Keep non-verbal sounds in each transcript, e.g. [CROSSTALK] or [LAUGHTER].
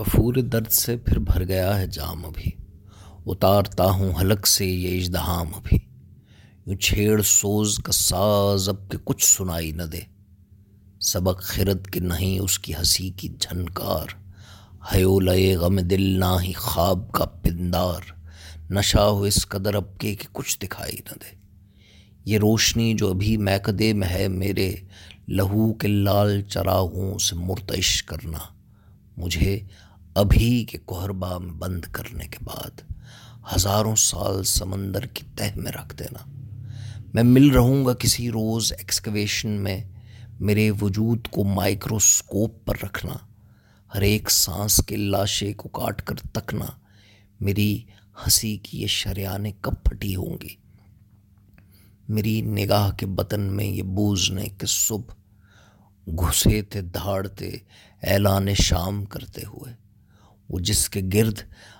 وفور درد سے پھر بھر گیا ہے جام ابھی۔ اتارتا ہوں حلق سے یہ اجدہام ابھی۔ یوں چھیڑ سوز کا ساز اب کہ کچھ سنائی نہ دے۔ سبق خرد کے نہیں اس کی ہنسی کی جھنکار۔ ہیو لیے غم دل نہ ہی خواب کا پندار۔ نشہ ہو اس قدر اب کے کہ کچھ دکھائی نہ دے۔ یہ روشنی جو ابھی میکدے میں ہے میرے، لہو کے لال چراغوں سے مرتعش کرنا۔ مجھے ابھی کے کوہربا میں بند کرنے کے بعد ہزاروں سال سمندر کی تہ میں رکھ دینا۔ میں مل رہوں گا کسی روز ایکسکویشن میں میرے وجود کو مائکروسکوپ پر رکھنا، ہر ایک سانس کے لاشے کو کاٹ کر تکنا، میری ہنسی کی یہ شریانیں کب پھٹی ہوں گی؟ میری نگاہ کے بطن میں یہ بوجھنے کے صبح گھسے تھے دھاڑتے، اعلان شام کرتے ہوئے۔ وہ جس کے گرد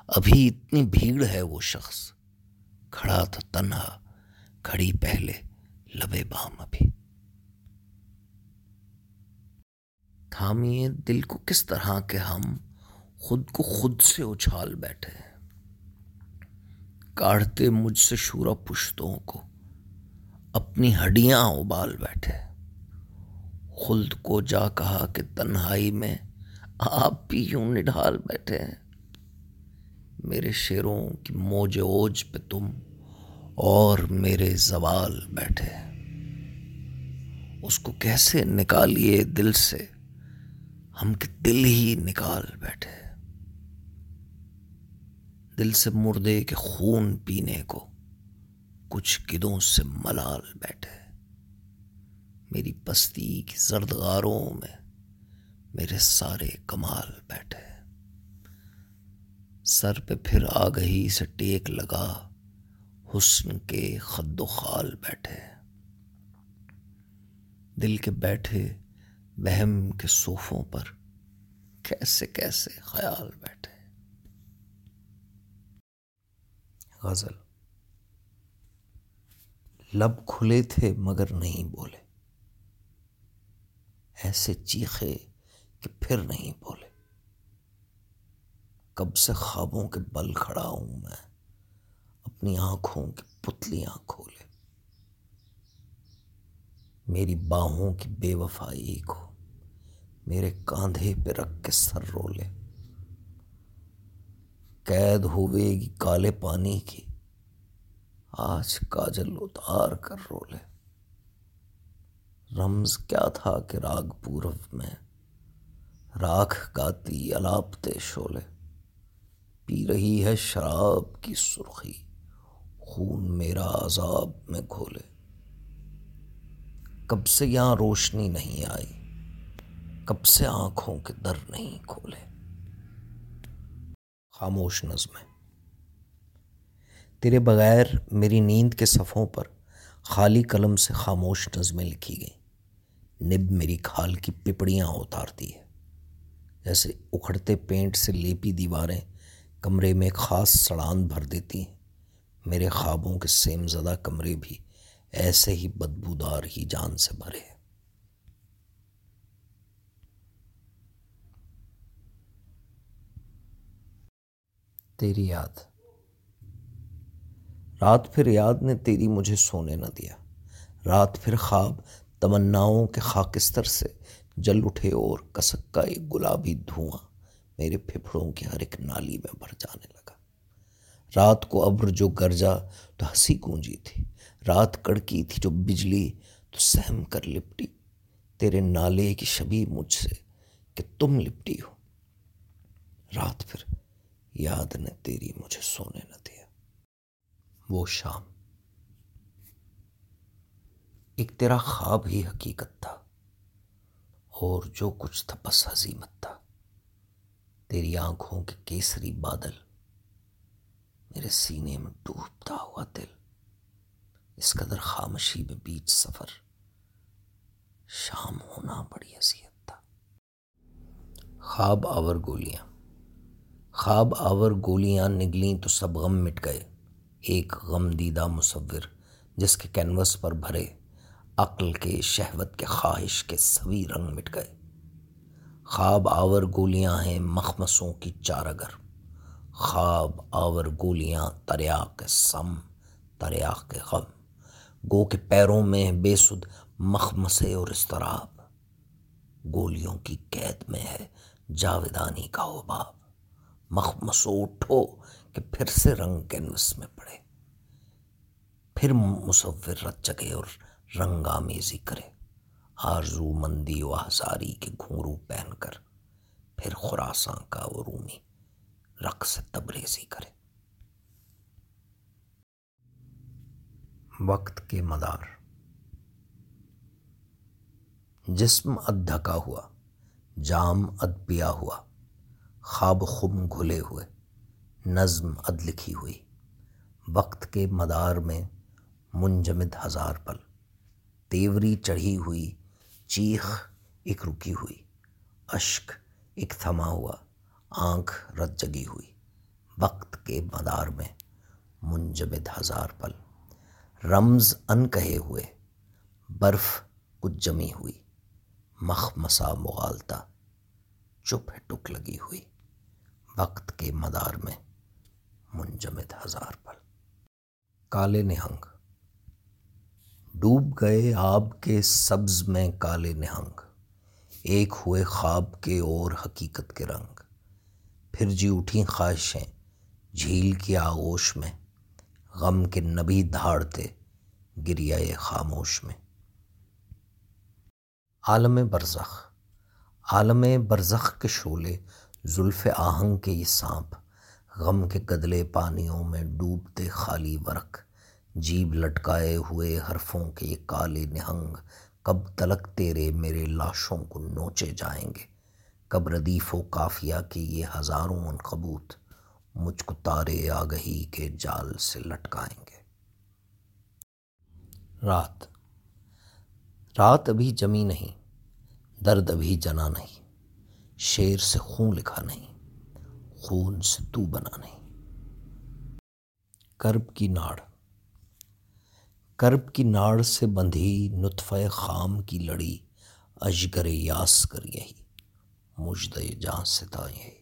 ابھی اتنی بھیڑ ہے وہ شخص۔ کھڑا تھا تنہا، کھڑی پہلے، لبے بام ابھی۔ تھامیے دل کو کس طرح کے ہم خود کو خود سے اچھال بیٹھے کاڑتے مجھ سے شورا پشتوں کو، اپنی ہڈیاں ابال بیٹھے۔ خلد کو جا کہا کہ تنہائی میں آپ بھی یوں نڈھال بیٹھے ہیں۔ میرے شیروں کی موج اوج پہ تم اور میرے زوال بیٹھے اس کو کیسے نکالیے دل سے؟ ہم کے دل ہی نکال بیٹھے دل سے مردے کے خون پینے کو کچھ گدوں سے ملال بیٹھے میری پستی کی زردغاروں میں میرے سارے کمال بیٹھے۔ سر پہ پھر آ گئی سے ٹیک لگا، حسن کے خد و خال بیٹھے۔ دل کے بیٹھے بہم کے صوفوں پر کیسے کیسے خیال بیٹھے۔ غزل۔ لب کھلے تھے مگر نہیں بولے۔ ایسے چیخے کہ پھر نہیں بولے۔ کب سے خوابوں کے بل کھڑا ہوں میں، اپنی آنکھوں کی پتلیاں کھولے۔ میری باہوں کی بے وفائی کو میرے کاندھے پہ رکھ کے سر رولے قید ہوئے گی کالے پانی کی، آج کاجل اتار کر رولے رمز کیا تھا کہ راگ پورو میں؟ راکھ گاتی الاپتے شولے پی رہی ہے شراب کی سرخی، خون میرا عذاب میں کھولے کب سے یہاں روشنی نہیں آئی، کب سے آنکھوں کے در نہیں کھولے۔ خاموش نظمیں۔ تیرے بغیر میری نیند کے صفوں پر خالی قلم سے خاموش نظمیں لکھی گئیں۔ نب میری کھال کی پپڑیاں اتارتی ہے۔ جیسے اکھڑتے پینٹ سے لیپی دیواریں کمرے میں ایک خاص سڑان بھر دیتی ہیں۔ میرے خوابوں کے سیم زدہ کمرے بھی ایسے ہی بدبودار ہی جان سے بھرے ہیں۔ تیری یاد۔ رات پھر یاد نے تیری مجھے سونے نہ دیا۔ رات پھر خواب تمناؤں کے خاکستر سے جل اٹھے اور کسک کا ایک گلابی دھواں میرے پھپھڑوں کی ہر ایک نالی میں بھر جانے لگا۔ رات کو ابر جو گرجا تو ہنسی گونجی تھی۔ رات کڑکی تھی جو بجلی تو سہم کر لپٹی۔ تیرے نالے کی شبی مجھ سے کہ تم لپٹی ہو۔ رات پھر یاد نے تیری مجھے سونے نہ دیا۔ وہ شام۔ ایک تیرا خواب ہی حقیقت تھا۔ اور جو کچھ تھا بس حضیمت تھا۔ تیری آنکھوں کے کیسری بادل میرے سینے میں ڈوبتا ہوا دل، اس قدر خامشی میں بیچ سفر شام ہونا بڑی حیثیت تھا۔ خواب آور گولیاں۔ خواب آور گولیاں نگلیں تو سب غم مٹ گئے۔ ایک غم دیدہ مصور جس کے کینوس پر بھرے۔ عقل کے شہوت کے خواہش کے سوی رنگ مٹ گئے۔ خواب آور گولیاں ہیں مخمسوں کی چارگر۔ خواب آور گولیاں تریا کے سم، تریا کے غم۔ گو کے پیروں میں بے سد مخمسے اور استراب گولیوں کی قید میں ہے جاویدانی کا حباب مخمسو اٹھو کہ پھر سے رنگ کینوس میں پڑے۔ پھر مصور رت جگے اور رنگ آمیزی کرے آرزو مندی و ہزاری کے گھنگرو پہن کر، پھر خوراساں کا وہ رومی رقص تبریزی کرے وقت کے مدار۔ جسم اد ڈھکا ہوا، جام اد پیا ہوا، خواب خم گھلے ہوئے، نظم اد لکھی ہوئی۔ وقت کے مدار میں منجمد ہزار پل۔ تیوری چڑھی ہوئی، چیخ ایک رکی ہوئی، اشک ایک تھما ہوا، آنکھ رت جگی ہوئی۔ وقت کے مدار میں منجمد ہزار پل۔ رمز ان کہے ہوئے، برف کچھ جمی ہوئی مخ مسا مغالتا چپ ٹک لگی ہوئی۔ وقت کے مدار میں منجمد ہزار پل۔ کالے نہنگ۔ ڈوب گئے آب کے سبز میں کالے نہنگ، ایک ہوئے خواب کے اور حقیقت کے رنگ۔ پھر جی اٹھی خواہشیں، جھیل کی آغوش میں، غم کے نبی دھاڑتے گریائے خاموش میں۔ عالم برزخ عالم برزخ کے شولے زلف آہنگ کے یہ سانپ، غم کے گدلے پانیوں میں ڈوبتے خالی ورق۔ جیب لٹکائے ہوئے حرفوں کے کالے نہنگ کب تلک تیرے میرے لاشوں کو نوچے جائیں گے؟ کب ردیف و کافیہ کے یہ ہزاروں انقبوت مجھ کو تارے آگہی کے جال سے لٹکائیں گے؟ رات۔ رات ابھی جمی نہیں، درد ابھی جنا نہیں، شیر سے خون لکھا نہیں، خون سے تو بنا نہیں۔ کرب کی ناڑ۔ کرب کی ناڑ سے بندھی نطفہ خام کی لڑی اجگر یاس کر یہی مجد جان ستا یہی۔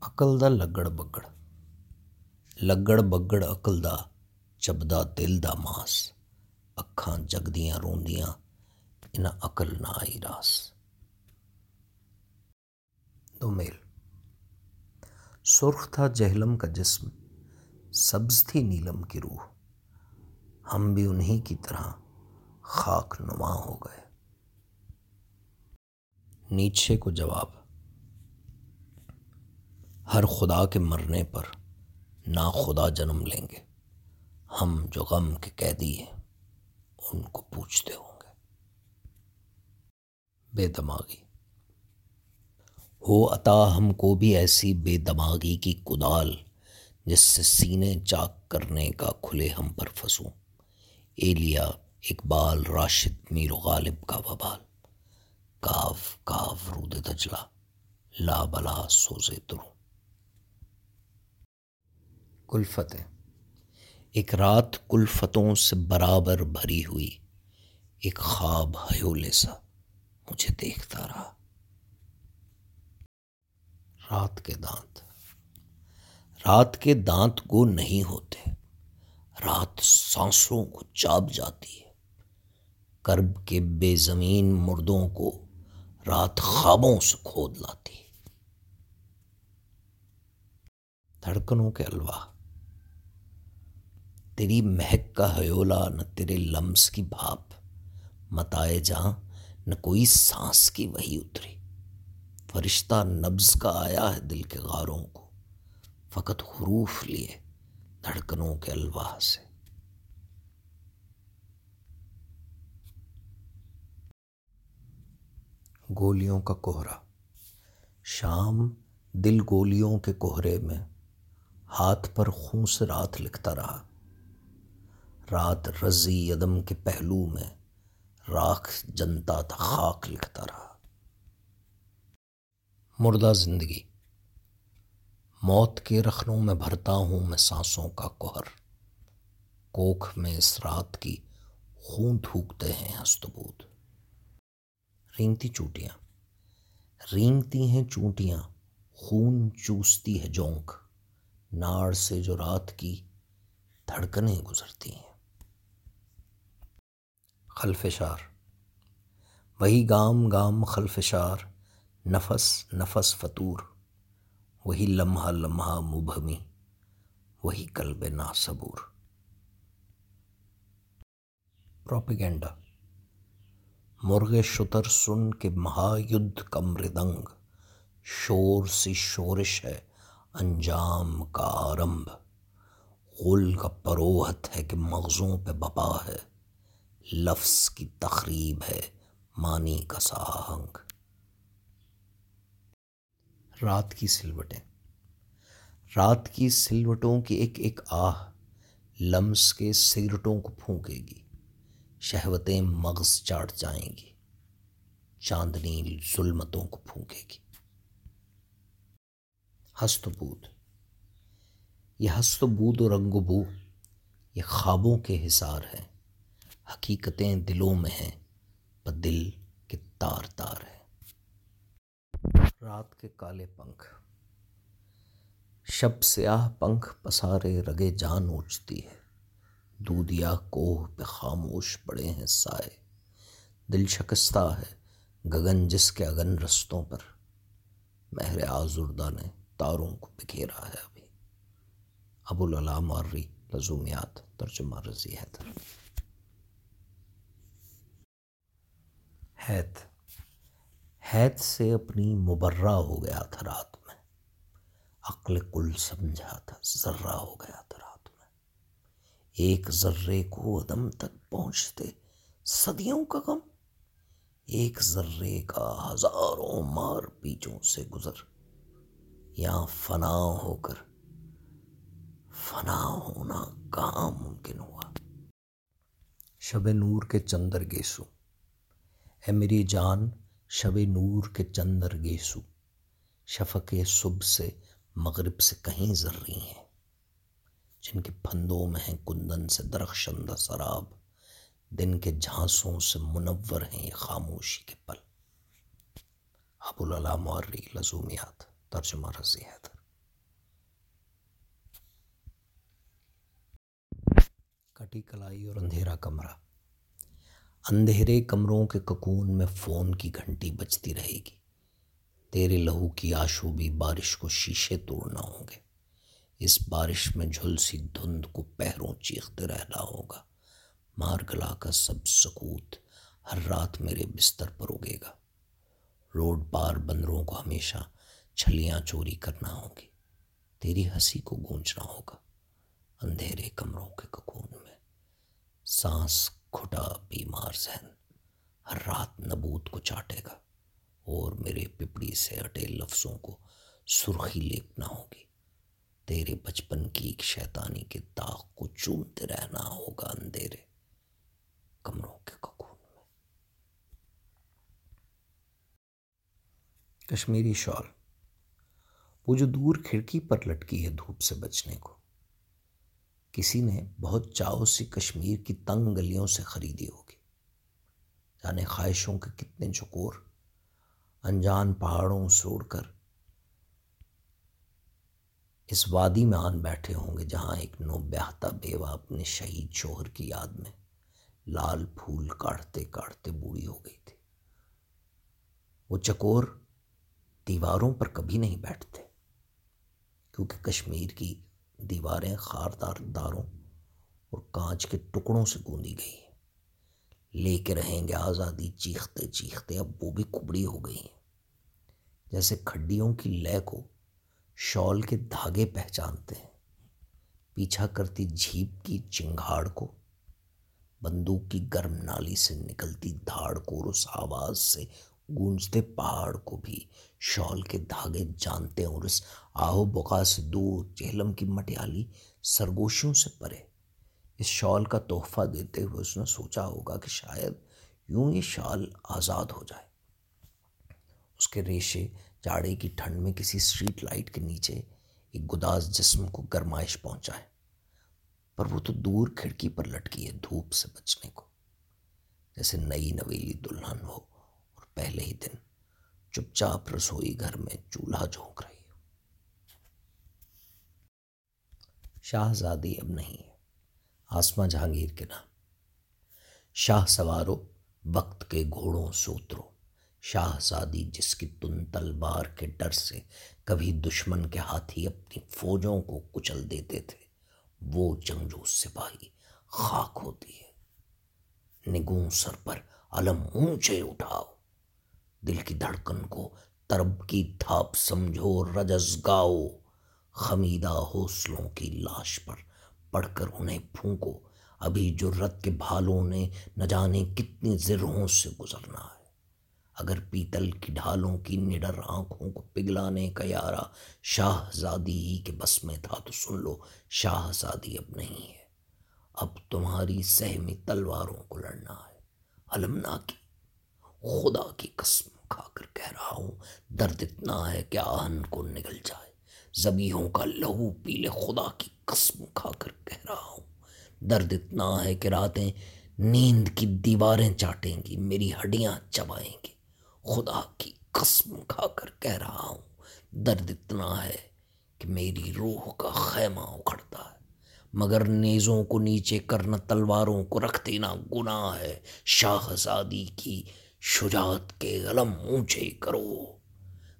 عقل دا لگڑ بگڑ لگڑ بگڑ عقل دا چبدا دل دا ماس۔ اکھاں جگدیاں روندیاں ان عقل نہ آئی راس۔ دو میل۔ سرخ تھا جہلم کا جسم، سبز تھی نیلم کی روح۔ ہم بھی انہی کی طرح خاک نما ہو گئے۔ نیچے کو جواب، ہر خدا کے مرنے پر نا خدا جنم لیں گے۔ ہم جو غم کے قیدی ہیں، ان کو پوچھتے ہوں گے۔ بے دماغی۔ ہو عطا ہم کو بھی ایسی بے دماغی کی کدال، جس سے سینے چاک کرنے کا کھلے ہم پر فسوں ایلیا اقبال، راشد، میر و غالب کا وبال کاف کاف رود دجلا لا بلا، سوزے درو۔ کلفتیں۔ ایک رات کلفتوں سے برابر بھری ہوئی، ایک خواب ہیولے سا مجھے دیکھتا رہا۔ رات کے دانت۔ رات کے دانت گو نہیں ہوتے۔ رات سانسوں کو چاپ جاتی ہے۔ کرب کے بے زمین مردوں کو رات خوابوں سے کھود لاتی ہے۔ دھڑکنوں کے الوا تیری مہک کا ہیولا نہ تیرے لمس کی بھاپ۔ متائے جہاں نہ کوئی سانس کی وہی اتری۔ فرشتہ نبز کا آیا ہے دل کے غاروں کو۔ فقط حروف لیے۔ دھڑکنوں کے الواح سے۔ گولیوں کا کوہرا۔ شام دل گولیوں کے کوہرے میں ہاتھ پر خون سے رات لکھتا رہا۔ رات رضی عدم کے پہلو میں راکھ جنتا تھا خاک لکھتا رہا۔ مردہ زندگی۔ موت کے رخنوں میں بھرتا ہوں میں سانسوں کا کوہر کوکھ میں اس رات کی خون تھوکتے ہیں ہستبود۔ رینگتی چوٹیاں رینگتی ہیں چونٹیاں۔ خون چوستی ہے جونک۔ ناڑ سے جو رات کی دھڑکنیں گزرتی ہیں۔ خلفشار۔ وہی گام گام خلفشار۔ نفس نفس فطور۔ وہی لمحہ لمحہ مبہمی، وہی قلب نا صبور پروپیگنڈا۔ مرغ شتر سن کے مہا یدھ کمردنگ شور سی شورش ہے، انجام کا آرمب۔ غل کا پروہت ہے کہ مغزوں پہ بپا ہے، لفظ کی تقریب ہے مانی کا ساہنگ۔ رات کی سلوٹیں۔ رات کی سلوٹوں کی ایک ایک آہ لمس کے سگرٹوں کو پھونکے گی، شہوتیں مغز چاٹ جائیں گی، چاندنی ظلمتوں کو پھونکے گی۔ ہست بود یہ ہست بود و رنگ و بو، یہ خوابوں کے حصار ہیں، حقیقتیں دلوں میں ہیں پر دل کے تار تار ہیں۔ رات کے کالے پنکھ۔ شب سیاہ پنکھ پسارے رگے جان اونچتی ہے۔ دودیا کوہ پہ خاموش پڑے ہیں سائے۔ دل شکستہ ہے گگن جس کے اگن رستوں پر۔ مہر آزردہ نے تاروں کو بکھیرا ہے ابھی۔ ابو العلام ماری لزومیات ترجمہ رضی حیدر۔ حید۔ حید سے اپنی مبرہ ہو گیا تھا رات میں۔ عقل کل سمجھا تھا، ذرہ ہو گیا تھا رات میں۔ ایک ذرے کو عدم تک پہنچتے صدیوں کا غم۔ ایک ذرے کا ہزاروں مار پیچوں سے گزر۔ یا فنا ہو کر، فنا ہونا کہاں ممکن ہوا۔ شب نور کے چندر گیسو اے میری جان شب نور کے چندر گیسو شفق صبح سے مغرب سے کہیں ذرری ہیں، جن کے پھندوں میں ہیں کندن سے درخشندہ سراب، دن کے جھانسوں سے منور ہیں یہ خاموشی کے پل۔ ابو اللہ لزومیات، ترجمہ رضی حیدر۔ کٹی کلائی اور اندھیرا کمرہ۔ اندھیرے کمروں کے ککون میں فون کی گھنٹی بجتی رہے گی۔ تیرے لہو کی آشوبی بارش کو شیشے توڑنا ہوں گے۔ اس بارش میں جھلسی دھند کو پہروں چیختے رہنا ہوگا۔ مار گلا کا سب سکوت ہر رات میرے بستر پر اگے گا۔ روڈ پار بندروں کو ہمیشہ چھلیاں چوری کرنا ہوگی تیری ہنسی کو گونجنا ہوگا اندھیرے کمروں کے ککون میں۔ سانس کھٹا بیمار ذہن ہر رات نبوت کو چاٹے گا اور میرے پپڑی سے اٹے لفظوں کو سرخی لیپنا ہوگی۔ تیرے بچپن کی ایک شیطانی کے داغ کو چومتے رہنا ہوگا اندھیرے کمروں کے ککون میں۔ کشمیری شال۔ وہ جو دور کھڑکی پر لٹکی ہے دھوپ سے بچنے کو۔ کسی نے بہت چاؤ سی کشمیر کی تنگ گلیوں سے خریدی ہوگی۔ جانے خواہشوں کے کتنے چکور انجان پہاڑوں سے اڑ کر اس وادی میں آن بیٹھے ہوں گے جہاں ایک نو بیاہتا بیوہ اپنے شہید شوہر کی یاد میں لال پھول کاٹتے کاٹتے بوڑھی ہو گئی تھی۔ وہ چکور دیواروں پر کبھی نہیں بیٹھتے، کیونکہ کشمیر کی دیواریں خاردار داروں اور کانچ کے ٹکڑوں سے گوندی گئی لے کے رہیں گے آزادی چیختے چیختے اب وہ بھی کبڑی ہو گئی جیسے کھڈیوں کی لے کو شال کے دھاگے پہچانتے ہیں۔ پیچھا کرتی جھیپ کی چنگھاڑ کو، بندوق کی گرم نالی سے نکلتی دھاڑ کو اور اس آواز سے گونجتے پہاڑ کو بھی شال کے دھاگے جانتے اور اس آہو بقا سے دور چہلم کی مٹیالی سرگوشیوں سے پرے۔ اس شال کا تحفہ دیتے ہوئے اس نے سوچا ہوگا کہ شاید یوں یہ شال آزاد ہو جائے۔ اس کے ریشے جاڑے کی ٹھنڈ میں کسی اسٹریٹ لائٹ کے نیچے ایک گداز جسم کو گرمائش پہنچائے، پر وہ تو دور کھڑکی پر لٹکی ہے دھوپ سے بچنے کو، جیسے نئی نویلی دلہن ہو اور پہلے ہی دن۔ چپ چاپ رسوئی گھر میں چولہا جھونک رہی شاہزادی اب نہیں ہے۔ آسما جہانگیر کے نام۔ شاہ سوارو وقت کے گھوڑوں سے اترو شاہزادی جس کی تن تلوار کے ڈر سے کبھی دشمن کے ہاتھی اپنی فوجوں کو کچل دیتے تھے، وہ جنگجو سپاہی خاک ہوتی ہے۔ نگوں سر پر علم اونچے اٹھاؤ۔ دل کی دھڑکن کو ترب کی تھاپ سمجھو رجز گاؤ۔ خمیدہ حوصلوں کی لاش پر پڑھ کر انہیں پھونکو۔ ابھی جرت کے بھالوں نے نہ جانے کتنی زرہوں سے گزرنا ہے۔ اگر پیتل کی ڈھالوں کی نڈر آنکھوں کو پگلانے کا یارا شاہزادی ہی کے بس میں تھا تو سن لو، شاہزادی اب نہیں ہے۔ اب تمہاری سہمی تلواروں کو لڑنا ہے۔ علمنا کی خدا کی قسم۔ کھا کر کہہ رہا ہوں، درد اتنا ہے کہ آہن کو نگل جائے۔ زبیوں کا لہو پیلے خدا کی قسم کھا کر کہہ رہا ہوں۔ درد اتنا ہے کہ راتیں نیند کی دیواریں چاٹیں گی، میری ہڈیاں چبائیں گی۔ خدا کی قسم کھا کر کہہ رہا ہوں، درد اتنا ہے کہ میری روح کا خیمہ اکھڑتا ہے۔ مگر نیزوں کو نیچے کرنا تلواروں کو رکھ دینا گناہ ہے۔ شاہزادی کی شجاعت کے علم اونچے کرو۔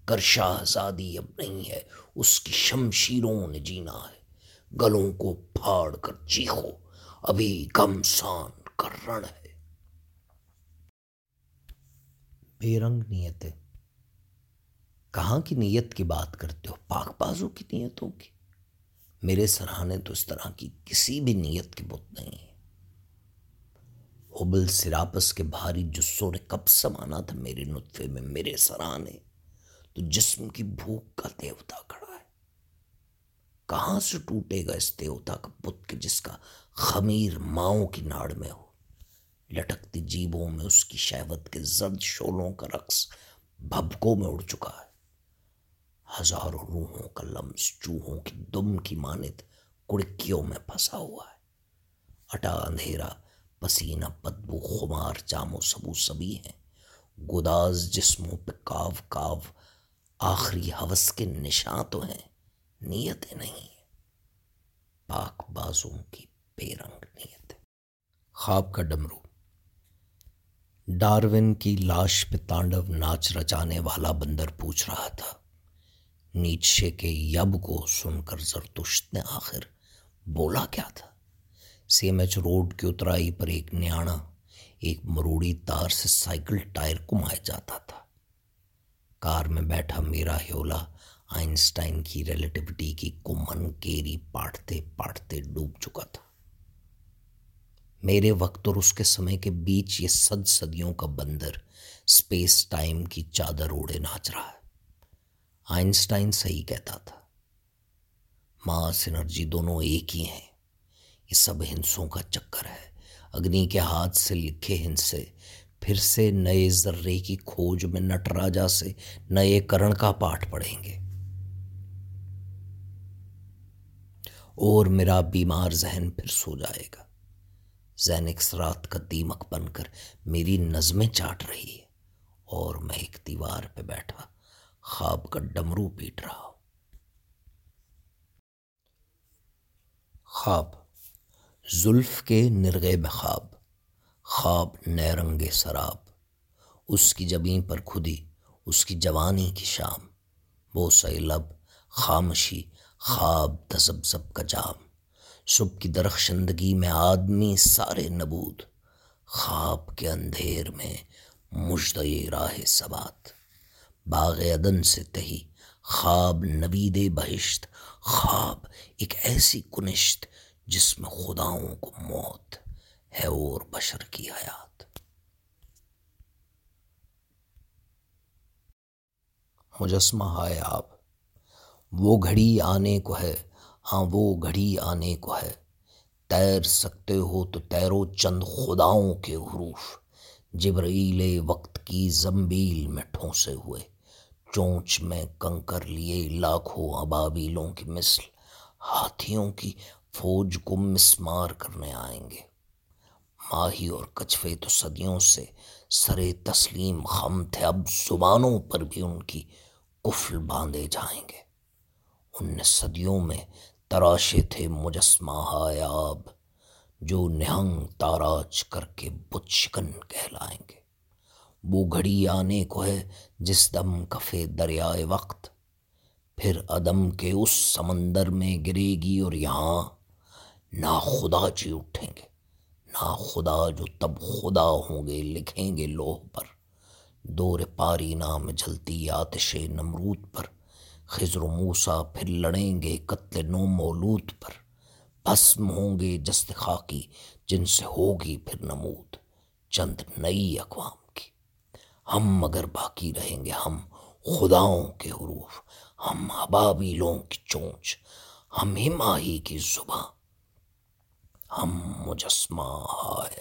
کر شاہزادی اب نہیں ہے، اس کی شمشیروں نے جینا ہے۔ گلوں کو پھاڑ کر چیخو، ابھی گمسان کر رن ہے۔ بے رنگ نیتیں۔ کہاں کی نیت کی بات کرتے ہو؟ پاک بازو کی نیتوں کی۔ میرے سرحانے تو اس طرح کی کسی بھی نیت کی بت نہیں ہے ابل سراپس کے بھاری جسوں نے کب سمانا تھا میرے نطفے میں، میرے سرانے۔ تو جسم کی بھوک کا دیوتا کھڑا ہے۔ کہاں سے ٹوٹے گا اس دیوتا کا بت کے جس کا خمیر ماؤں کی ناڑ میں ہو؟ لٹکتی جیبوں میں اس کی شہوت کے زرد شولوں کا رقص بھبکوں میں اڑ چکا ہے۔ ہزاروں روحوں کا لمس، چوہوں کی دم کی مانت کڑکیوں میں پھنسا ہوا ہے۔ اٹا اندھیرا پسینہ بدبو، خمار، چامو، سبو، سبی ہیں۔ گداز جسموں پہ کاو کاو آخری حوث کے نشان تو ہیں۔ نیتیں نہیں پاک بازوں کی بے رنگ نیت۔ خواب کا ڈمرو۔ ڈارون کی لاش پہ تانڈو ناچ رچانے والا بندر پوچھ رہا تھا۔ نیچے کے یب کو سن کر زرتشت نے آخر بولا کیا تھا؟ سی ایم ایچ روڈ کی اترائی پر ایک نیانا، ایک مروڑی تار سے سائیکل ٹائر کمایا جاتا تھا۔ کار میں بیٹھا میرا ہیولا آئنسٹائن کی ریلیٹیوٹی کی کمن کیری پاٹتے پاٹتے ڈوب چکا تھا۔ میرے وقت اور اس کے سمے کے بیچ یہ صد صدیوں کا بندر سپیس ٹائم کی چادر اوڑے ناچ رہا ہے۔ آئنسٹائن صحیح کہتا تھا، ماس انرجی دونوں ایک ہی ہیں۔ یہ سب ہنسوں کا چکر ہے۔ اگنی کے ہاتھ سے لکھے ہنسے، پھر سے نئے ذرے کی کھوج میں نٹ راجا سے نئے کرن کا پاٹ پڑھیں گے۔ اور میرا بیمار ذہن پھر سو جائے گا۔ زینکس رات کا دیمک بن کر میری نظمیں چاٹ رہی ہے اور میں ایک دیوار پہ بیٹھا، خواب کا ڈمرو پیٹ رہا ہوں۔ خواب زلف کے نرغے میں خواب نیرنگ سراب۔ اس کی جبیں پر کھدی، اس کی جوانی کی شام۔ وہ سی لب، خامشی، خواب دزب کا جام۔ صبح کی درخشندگی میں آدمی سارے نبود۔ خواب کے اندھیر میں مشدع راہ سبات باغ عدن سے تہی، خواب نوید بہشت۔ خواب ایک ایسی کنشت جس میں خداؤں کو موت ہے اور بشر کی حیات۔ مجسمہ ہائے آپ۔ وہ گھڑی آنے کو ہے۔ ہاں وہ گھڑی آنے کو ہے۔ تیر سکتے ہو تو تیرو چند خداؤں کے حروف۔ جبرائیل وقت کی زمبیل میں ٹھونسے ہوئے۔ چونچ میں کنکر لیے لاکھوں ابابیلوں کی مثل۔ ہاتھیوں کی فوج کو مسمار کرنے آئیں گے۔ ماہی اور کچھوے تو صدیوں سے سرے تسلیم خم تھے، اب زبانوں پر بھی ان کی کفل باندھے جائیں گے۔ ان نے صدیوں میں تراشے تھے مجسمہ آب جو نہنگ تاراج کر کے بت شکن کہلائیں گے۔ وہ گھڑی آنے کو ہے جس دم کفے دریائے وقت، پھر عدم کے اس سمندر میں گرے گی اور یہاں نہ خدا جی اٹھیں گے نہ خدا جو تب خدا ہوں گے لکھیں گے لوہ پر۔ دور پاری نام جلتی آتش نمرود پر۔ خزر و موسا پھر لڑیں گے قتل نو مولود پر۔ بسم ہوں گے جست خاکی، جن سے ہوگی پھر نمود۔ چند نئی اقوام کی۔ ہم مگر باقی رہیں گے، ہم خداؤں کے حروف۔ ہم ابابیلوں کی چونچ، ہم ہماہی کی زباں۔ ہم مجسمہ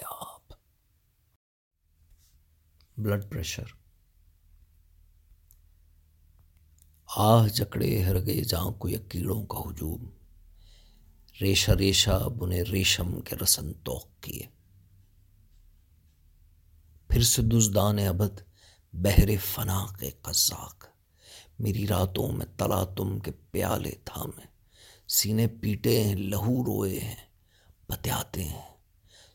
آپ۔ Blood pressure. آہ جکڑے ہر گئے جہاں کوئی کیڑوں کا ہجوم۔ ریشہ ریشہ بنے ریشم کے رسن توق کیے۔ پھر سے دزدان ابد، بہر فنا کے قزاق۔ میری راتوں میں تلا تم کے پیالے تھامے۔ سینے پیٹے ہیں، لہو روئے ہیں۔ بتیاتے ہیں۔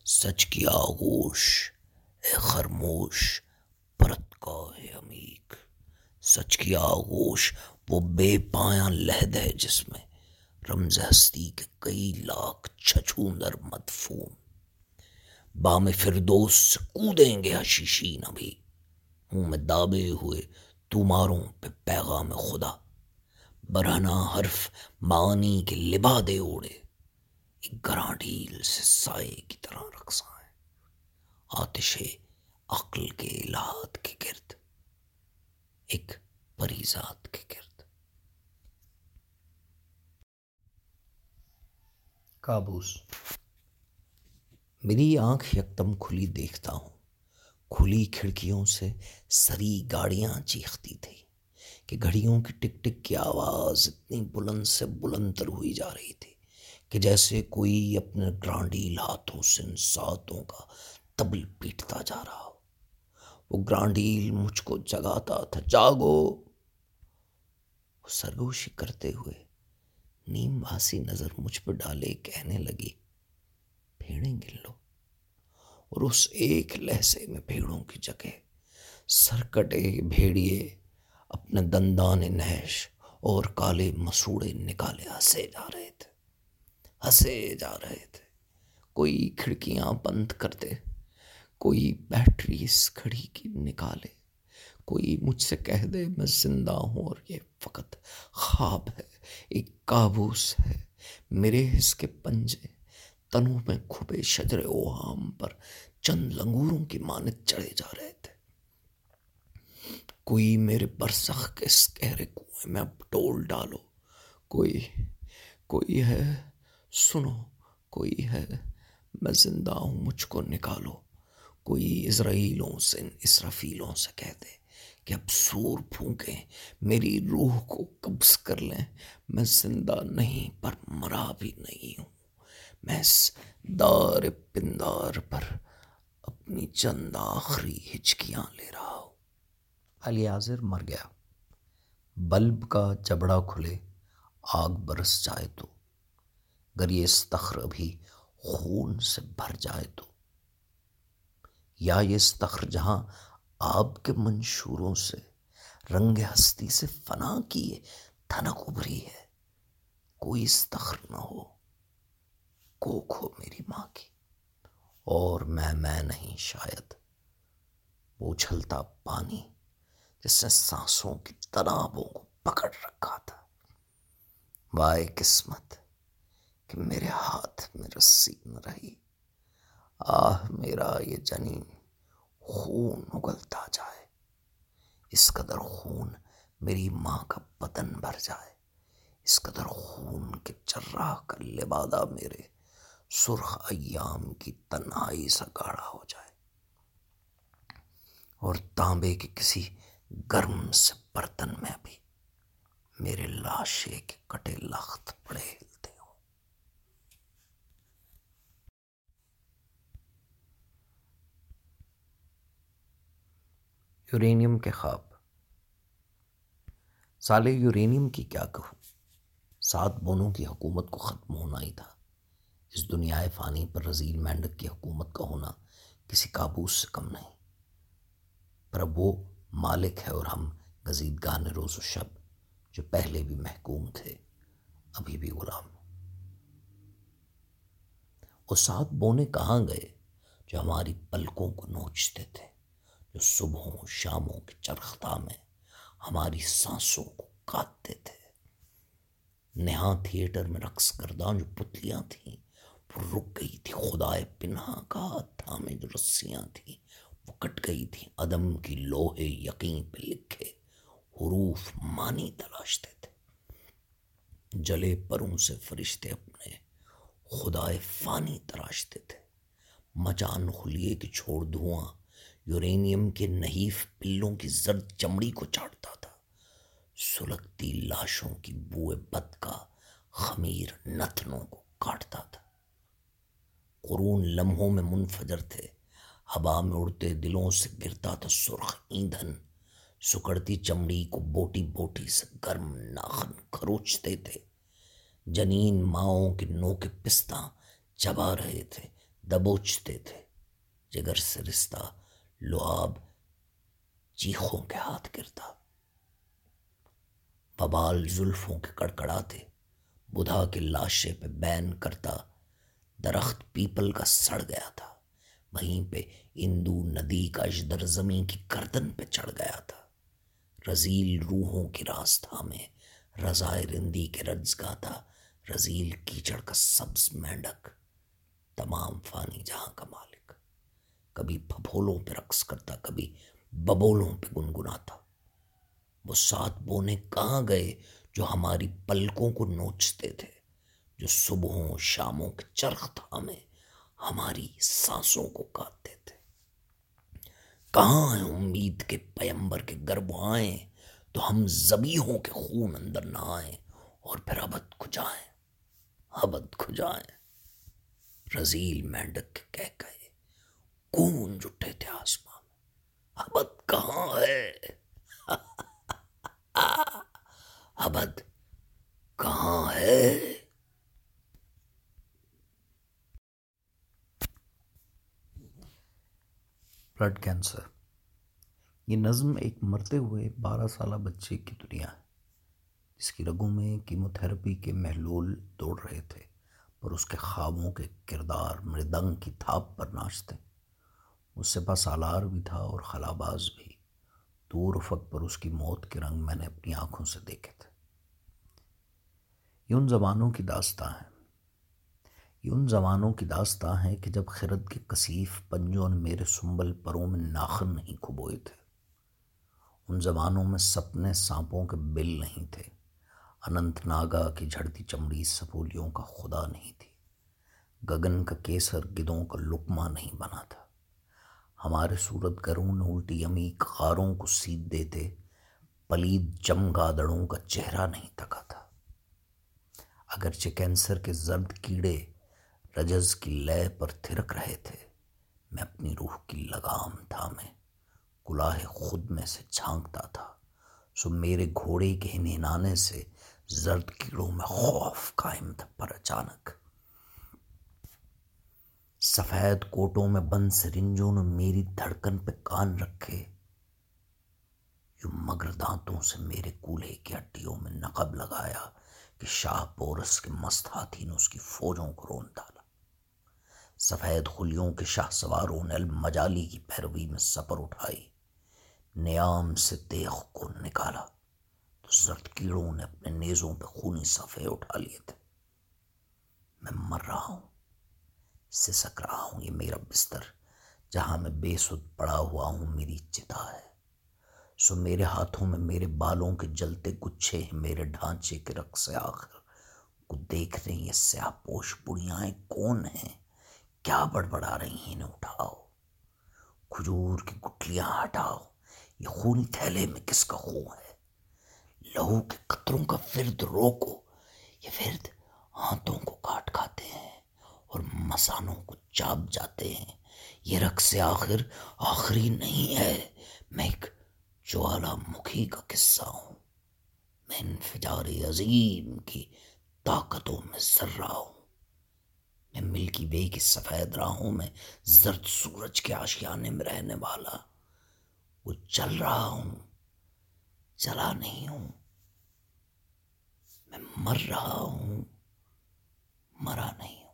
سچ کی آغوش، اے خرموش پرت کا ہے امیک سچ کی آغوش، وہ بے پایا لہد ہے جس میں۔ رمز ہستی کے کئی لاکھ چھچوندر مدفون۔ بام فردوس سے کودیں گے حشیشی نبی منہ میں دابے ہوئے تماروں پہ پیغام خدا۔ برہنا حرف معنی کے لبادے اوڑے۔ ایک گراں ڈھیل سے سائے کی طرح رقصاں ہے آتش عقل کے الہات کے گرد، ایک پریزاد کے گرد۔ کابوس۔ میری آنکھ یکدم کھلی دیکھتا ہوں۔ کھلی کھڑکیوں سے سری گاڑیاں چیختی تھی کہ گھڑیوں کی ٹک ٹک کی آواز اتنی بلند سے بلند تر ہوئی جا رہی تھی۔ کہ جیسے کوئی اپنے گرانڈیل ہاتھوں سے ساتوں کا تبل پیٹتا جا رہا ہو۔ وہ گرانڈیل مجھ کو جگاتا تھا۔ جاگو۔ وہ سرگوشی کرتے ہوئے نیم بھاسی نظر مجھ پہ ڈالے، کہنے لگی، پھیڑیں گن لو اور اس ایک لہسے میں بھیڑوں کی جگہ سرکٹے بھیڑیے اپنے دندان نہش اور کالے مسوڑے نکالے ہنسے جا رہے تھے۔ ہنسے جا رہے تھے۔ کوئی کھڑکیاں بند کر دے، کوئی بیٹری اس کھڑی کی نکالے، کوئی مجھ سے کہہ دے میں زندہ ہوں اور یہ فقط خواب ہے، ایک کابوس ہے۔ میرے حص کے پنجے تنوں میں کھبے شجر اوہام پر چند لنگوروں کی مانت چڑھے جا رہے تھے۔ کوئی میرے برسخ کے اس گہرے کنویں میں اب ٹول ڈالو، کوئی کوئی ہے سنو، کوئی ہے، میں زندہ ہوں، مجھ کو نکالو۔ کوئی اسرائیلوں سے، اسرافیلوں سے کہہ دے کہ اب سور پھونکیں، میری روح کو قبض کر لیں۔ میں زندہ نہیں، پر مرا بھی نہیں ہوں۔ میں اس دار پندار پر اپنی چند آخری ہچکیاں لے رہا ہوں۔ علی حاضر مر گیا۔ بلب کا جبڑا کھلے، آگ برس جائے تو گر یہ استخر ابھی خون سے بھر جائے تو۔ یا یہ استخر جہاں آپ کے منشوروں سے، رنگ ہستی سے فنا کیے تھنک ابری ہے۔ کوئی استخر نہ ہو، کوکھ ہو میری ماں کی۔ اور میں میں نہیں شاید۔ وہ اچھلتا پانی جس نے سانسوں کی تنابوں کو پکڑ رکھا تھا۔ وائے قسمت۔ کہ میرے ہاتھ میں رسی نہ رہی۔ آہ، میرا یہ جنین خون اگلتا جائے۔ اس قدر خون میری ماں کا بدن بھر جائے۔ اس قدر خون کے چراہ کا لبادہ میرے سرخ ایام کی تنہائی سا گاڑا ہو جائے۔ اور تانبے کے کسی گرم سے برتن میں بھی میرے لاشے کے کٹے لخت پڑے ہلتے ہوں یورینیم کے خواب۔ سالے یورینیم کی کیا کہوں؟ سات بونوں کی حکومت کو ختم ہونا ہی تھا۔ اس دنیا فانی پر رزیل مینڈک کی حکومت کا ہونا کسی کابوس سے کم نہیں۔ پر اب وہ مالک ہے اور ہم گزید گانے روز و شب جو پہلے بھی محکوم تھے، ابھی بھی غلام۔ وہ سات بونے کہاں گئے جو ہماری پلکوں کو نوچتے تھے؟ جو صبحوں شاموں کے چرختہ میں ہماری سانسوں کو کاٹتے تھے۔ نہا تھیٹر میں رقص کردہ جو پتلیاں تھیں، وہ رک گئی تھی خدائے پنہا کا تھامے جو رسیاں تھیں، وہ کٹ گئی تھی عدم کی لوہے یقین پہ لکھے، حروف مانی تلاشتے تھے۔ جلے پروں سے فرشتے اپنے خدائے فانی تراشتے تھے۔ مچان خلیے کی چھوڑ دھواں یورینیم کے نحیف پلوں کی زرد چمڑی کو چاٹتا تھا۔ سلگتی لاشوں کی بوئے بد کا خمیر نتنوں کو کاٹتا تھا۔ قرون لمحوں میں منفجر تھے۔ ہوا میں اڑتے دلوں سے گرتا تھا سرخ ایندھن۔ سکڑتی چمڑی کو بوٹی بوٹی سے گرم ناخن کھروچتے تھے۔ جنین ماؤں کے نو کے پستہ چبا رہے تھے، دبوچتے تھے۔ جگر سے رشتہ لعاب چیخوں کے ہاتھ گرتا۔ ببال زلفوں کے کڑکڑاتے، بدھا کے لاشے پہ بین کرتا۔ درخت پیپل کا سڑ گیا تھا، وہیں پہ اندو ندی کا اجدر زمین کی کردن پہ چڑھ گیا تھا۔ رزیل روحوں کی راستہ میں، رضائے رندی کے رجز کا تھا۔ رزیل کیچڑ کا سبز مینڈک، تمام فانی جہاں کا مالک۔ کبھی پھپھولوں پہ رقص کرتا، کبھی ببولوں پہ گنگناتا۔ وہ سات بونے کہاں گئے جو ہماری پلکوں کو نوچتے تھے، جو صبحوں شاموں کے چرخ تھامے ہماری سانسوں کو کاٹتے تھے۔ کہاں ہیں امید کے پیمبر کے گرب آئیں تو ہم زبیحوں کے خون اندر نہ آئیں اور پھر ابد کھجائیں ابد کھجائیں۔ رزیل مینڈک کے کہہ گئے کون جٹے تھے آسمان ابد کہاں ہے؟ [LAUGHS] ابد کہاں ہے؟ Blood cancer. یہ نظم ایک مرتے ہوئے بارہ سالہ بچے کی دنیا ہے۔ جس کی رگوں میں کیموتھراپی کے محلول دوڑ رہے تھے، پر اس کے خوابوں کے کردار مردنگ کی تھاپ پر ناچتے۔ اس سے پاس سالار بھی تھا اور خلاباز بھی۔ دور افق پر اس کی موت کے رنگ میں نے اپنی آنکھوں سے دیکھے تھے۔ یہ ان زمانوں کی داستان ہے یہ ان زمانوں کی داستان ہے کہ جب خرد کے کثیف پنجوں نے میرے سنبل پروں میں ناخن نہیں کھبوئے تھے۔ ان زمانوں میں سپنے سانپوں کے بل نہیں تھے۔ اننت ناگا کی جھڑتی چمڑی سپولیوں کا خدا نہیں تھی۔ گگن کا کیسر گدوں کا لکمہ نہیں بنا تھا۔ ہمارے صورت گروں الٹی امی خاروں کو سیدھ دیتے، پلید چمگادڑوں کا چہرہ نہیں تکا تھا۔ اگرچہ کینسر کے زرد کیڑے رجز کی لے پر تھرک رہے تھے، میں اپنی روح کی لگام تھا، میں کلاہ خود میں سے جھانکتا تھا۔ سو میرے گھوڑے کے نینانے سے زرد کیڑوں میں خوف قائم تھا پر اچانک۔ سفید کوٹوں میں بند سرنجوں نے میری دھڑکن پہ کان رکھے۔ یوں مگر دانتوں سے میرے کولہے کی ہڈیوں میں نقب لگایا کہ شاہ پورس کے مست ہاتھی نے اس کی فوجوں کو رون ڈالا۔ سفید خلیوں کے شاہ سواروں نے المجالی کی پیروی میں سپر اٹھائی، نیام سے تیغ کو نکالا۔ تو زرد کیڑوں نے اپنے نیزوں پہ خونی صفحے اٹھا لیے تھے۔ میں مر رہا ہوں۔ سسک رہا ہوں یہ میرا بستر، جہاں میں بے سد پڑا ہوا ہوں، میری چتا ہے۔ سو میرے ہاتھوں میں میرے بالوں کے جلتے گچھے ہیں، میرے ڈھانچے کے رقص آخر۔ کو دیکھ رہی یہ سیاہ پوش بڑیاں، کون ہیں؟ کیا بڑبڑا رہی ہیں؟ انہیں اٹھاؤ۔ کھجور کی گٹلیاں ہٹاؤ۔ یہ خونی تھیلے میں کس کا خون ہے؟ لہو کے قطروں کا فرد، روکو۔ یہ فرد ہاتھوں کو کاٹ کھاتے ہیں۔ اور مسانوں کو چاپ جاتے ہیں۔ یہ رقص آخر آخری نہیں ہے۔ میں ایک جوالا مکھی کا قصہ ہوں۔ میں انفجار عظیم کی طاقتوں میں ذرہ ہوں۔ میں ملکی بے کی سفید راہوں میں زرد سورج کے آشیانے میں رہنے والا۔ وہ چل رہا ہوں۔ چلا نہیں ہوں۔ میں مر رہا ہوں۔ مرا نہیں ہوں۔